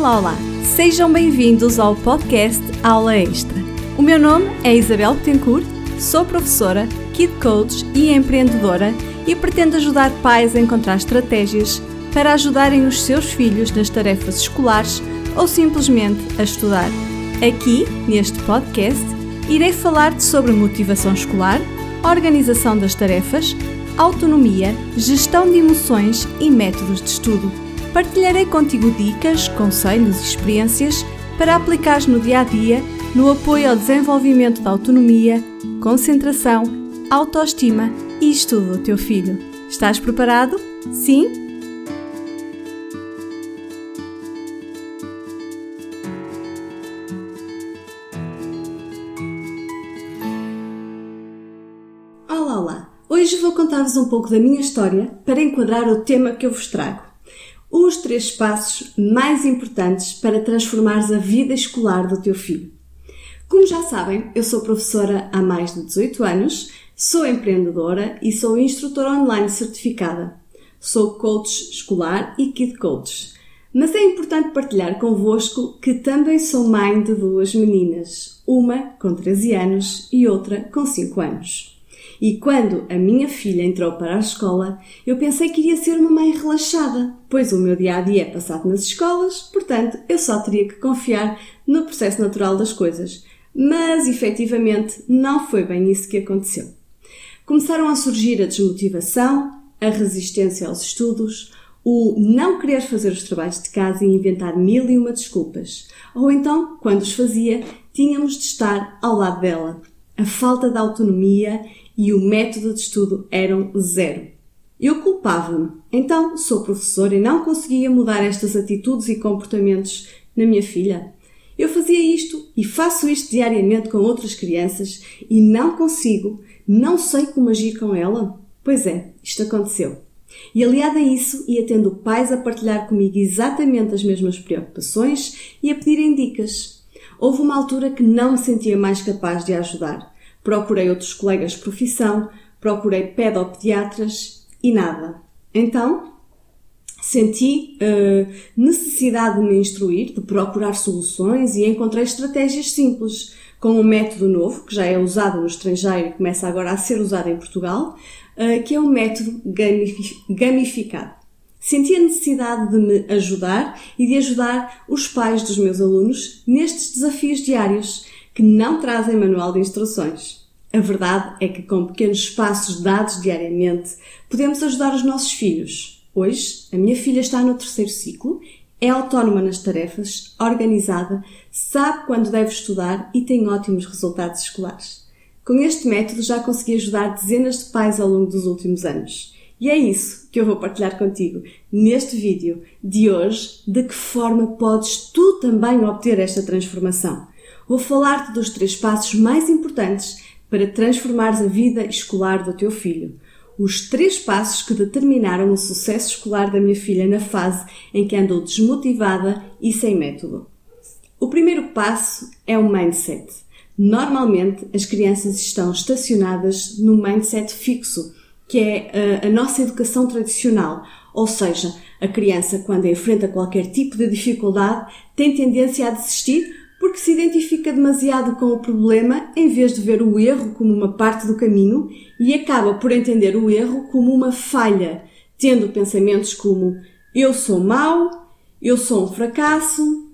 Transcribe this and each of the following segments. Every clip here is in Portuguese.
Olá, olá! Sejam bem-vindos ao podcast Aula Extra. O meu nome é Isabel Betancourt, sou professora, Kid Coach e empreendedora e pretendo ajudar pais a encontrar estratégias para ajudarem os seus filhos nas tarefas escolares ou simplesmente a estudar. Aqui, neste podcast, irei falar-te sobre motivação escolar, organização das tarefas, autonomia, gestão de emoções e métodos de estudo. Partilharei contigo dicas, conselhos e experiências para aplicares no dia a dia no apoio ao desenvolvimento da autonomia, concentração, autoestima e estudo do teu filho. Estás preparado? Sim? Olá, olá! Hoje vou contar-vos um pouco da minha história para enquadrar o tema que eu vos trago. Os três passos mais importantes para transformares a vida escolar do teu filho. Como já sabem, eu sou professora há mais de 18 anos, sou empreendedora e sou instrutora online certificada. Sou coach escolar e kid coach. Mas é importante partilhar convosco que também sou mãe de duas meninas, uma com 13 anos e outra com 5 anos. E quando a minha filha entrou para a escola, eu pensei que iria ser uma mãe relaxada, pois o meu dia a dia é passado nas escolas, portanto eu só teria que confiar no processo natural das coisas. Mas efetivamente não foi bem isso que aconteceu. Começaram a surgir a desmotivação, a resistência aos estudos, o não querer fazer os trabalhos de casa e inventar mil e uma desculpas. Ou então, quando os fazia, tínhamos de estar ao lado dela. A falta de autonomia e o método de estudo eram zero. Eu culpava-me. Então, sou professora e não conseguia mudar estas atitudes e comportamentos na minha filha. Eu fazia isto e faço isto diariamente com outras crianças e não consigo, não sei como agir com ela. Pois é, isto aconteceu. E aliado a isso, ia tendo pais a partilhar comigo exatamente as mesmas preocupações e a pedirem dicas. Houve uma altura que não me sentia mais capaz de ajudar. Procurei outros colegas de profissão, procurei pedopediatras e nada. Então, senti uh, necessidade de me instruir, de procurar soluções e encontrei estratégias simples, com um método novo, que já é usado no estrangeiro e começa agora a ser usado em Portugal, uh, que é o um método gamificado. Senti a necessidade de me ajudar e de ajudar os pais dos meus alunos nestes desafios diários que não trazem manual de instruções. A verdade é que com pequenos passos dados diariamente podemos ajudar os nossos filhos. Hoje, a minha filha está no terceiro ciclo, é autónoma nas tarefas, organizada, sabe quando deve estudar e tem ótimos resultados escolares. Com este método já consegui ajudar dezenas de pais ao longo dos últimos anos. E é isso que eu vou partilhar contigo neste vídeo de hoje, de que forma podes tu também obter esta transformação vou falar-te dos três passos mais importantes para transformares a vida escolar do teu filho. Os três passos que determinaram o sucesso escolar da minha filha na fase em que andou desmotivada e sem método. O primeiro passo é o mindset. Normalmente as crianças estão estacionadas no mindset fixo, que é a, eh, a nossa educação tradicional, ou seja, a criança, quando enfrenta qualquer tipo de dificuldade, tem tendência a desistir porque se identifica demasiado com o problema em vez de ver o erro como uma parte do caminho e acaba por entender o erro como uma falha, tendo pensamentos como eu sou mau, eu sou um fracasso,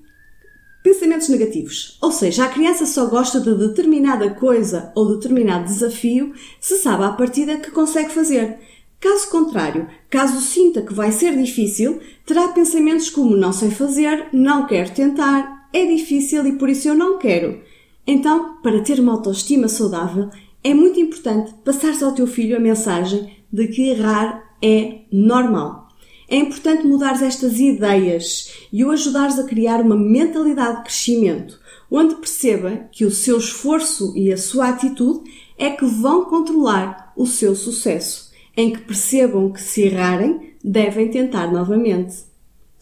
pensamentos negativos. Ou seja, a criança só gosta de determinada coisa ou determinado desafio se sabe à partida que consegue fazer. Caso contrário, caso sinta que vai ser difícil, terá pensamentos como não sei fazer, não quero tentar, é difícil e por isso eu não quero. Então, para ter uma autoestima saudável, é muito importante passares ao teu filho a mensagem de que errar é normal. É importante mudares estas ideias e o ajudares a criar uma mentalidade de crescimento, onde perceba que o seu esforço e a sua atitude é que vão controlar o seu sucesso, em que percebam que se errarem, devem tentar novamente.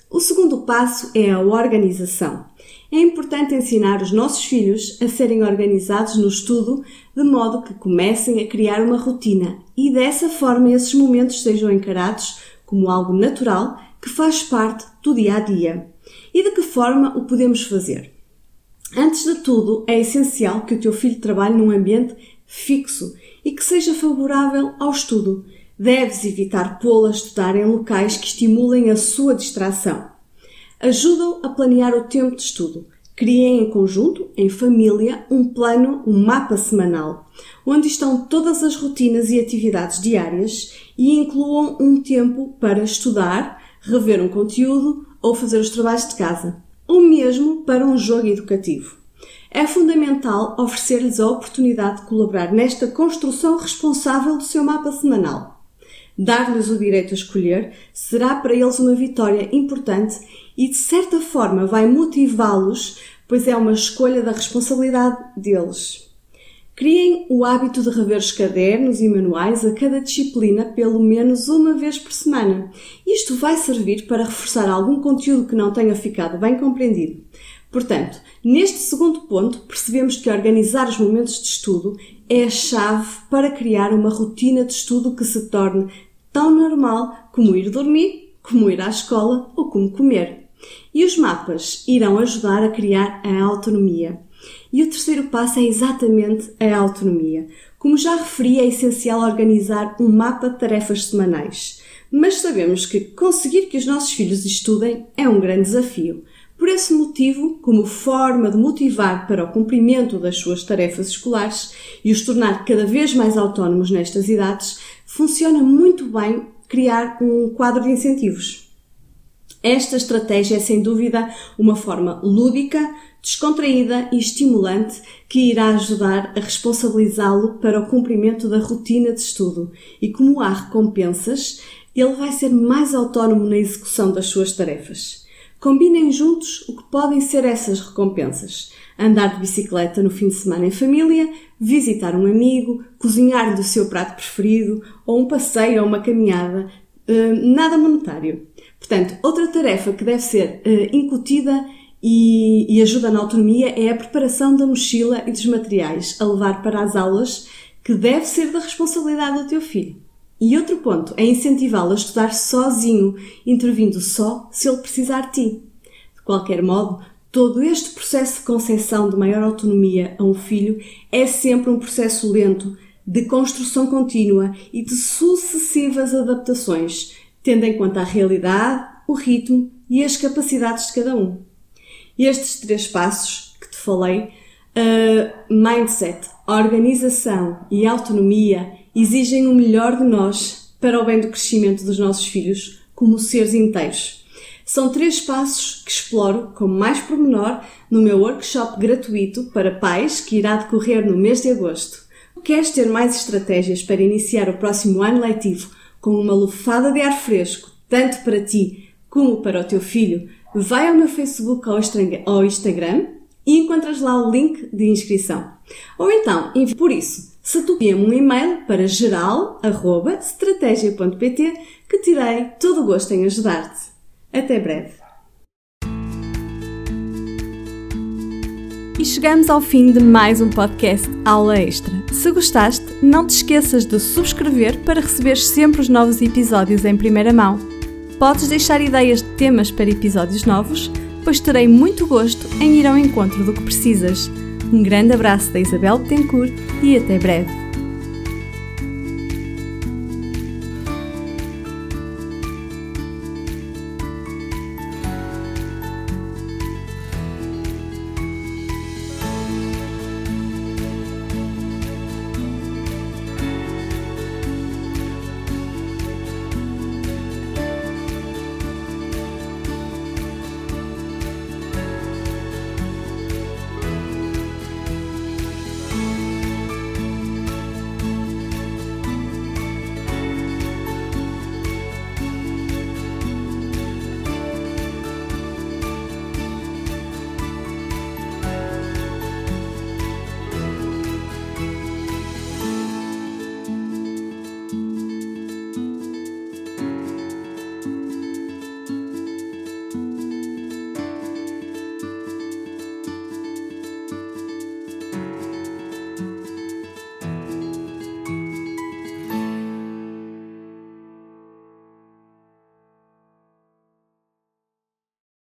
O segundo passo é a organização. É importante ensinar os nossos filhos a serem organizados no estudo de modo que comecem a criar uma rotina e dessa forma esses momentos sejam encarados como algo natural que faz parte do dia a dia. E de que forma o podemos fazer? Antes de tudo, é essencial que o teu filho trabalhe num ambiente fixo e que seja favorável ao estudo. Deves evitar pô-lo a estudar em locais que estimulem a sua distração. Ajuda-o a planear o tempo de estudo. Criem em conjunto, em família, um plano, um mapa semanal, onde estão todas as rotinas e atividades diárias e incluam um tempo para estudar, rever um conteúdo ou fazer os trabalhos de casa, ou mesmo para um jogo educativo. É fundamental oferecer-lhes a oportunidade de colaborar nesta construção responsável do seu mapa semanal. Dar-lhes o direito a escolher será para eles uma vitória importante e, de certa forma, vai motivá-los, pois é uma escolha da responsabilidade deles. Criem o hábito de rever os cadernos e manuais a cada disciplina pelo menos uma vez por semana. Isto vai servir para reforçar algum conteúdo que não tenha ficado bem compreendido. Portanto, neste segundo ponto, percebemos que organizar os momentos de estudo é a chave para criar uma rotina de estudo que se torne tão normal como ir dormir, como ir à escola ou como comer. E os mapas irão ajudar a criar a autonomia. E o terceiro passo é exatamente a autonomia. Como já referi, é essencial organizar um mapa de tarefas semanais. Mas sabemos que conseguir que os nossos filhos estudem é um grande desafio. Por esse motivo, como forma de motivar para o cumprimento das suas tarefas escolares e os tornar cada vez mais autónomos nestas idades, funciona muito bem criar um quadro de incentivos. Esta estratégia é sem dúvida uma forma lúdica, descontraída e estimulante que irá ajudar a responsabilizá-lo para o cumprimento da rotina de estudo e, como há recompensas, ele vai ser mais autónomo na execução das suas tarefas. Combinem juntos o que podem ser essas recompensas. Andar de bicicleta no fim de semana em família, visitar um amigo, cozinhar do seu prato preferido ou um passeio ou uma caminhada. Uh, nada monetário. Portanto, outra tarefa que deve ser uh, incutida e, e ajuda na autonomia é a preparação da mochila e dos materiais a levar para as aulas, que deve ser da responsabilidade do teu filho. E outro ponto é incentivá-lo a estudar sozinho, intervindo só se ele precisar de ti. De qualquer modo, todo este processo de concessão de maior autonomia a um filho é sempre um processo lento, de construção contínua e de sucessivas adaptações, tendo em conta a realidade, o ritmo e as capacidades de cada um. Estes três passos que te falei, uh, mindset, organização e autonomia, exigem o melhor de nós para o bem do crescimento dos nossos filhos como seres inteiros. São três passos que exploro com mais pormenor no meu workshop gratuito para pais que irá decorrer no mês de agosto. Queres ter mais estratégias para iniciar o próximo ano letivo com uma lufada de ar fresco, tanto para ti como para o teu filho? Vai ao meu Facebook ou Instagram e encontras lá o link de inscrição. Ou então, por isso, se tu um e-mail para geral.estratégia.pt que terei todo o gosto em ajudar-te. Até breve. E chegamos ao fim de mais um podcast Aula Extra. Se gostaste, não te esqueças de subscrever para receber sempre os novos episódios em primeira mão. Podes deixar ideias de temas para episódios novos, pois terei muito gosto em ir ao encontro do que precisas. Um grande abraço da Isabel Betancourt e até breve.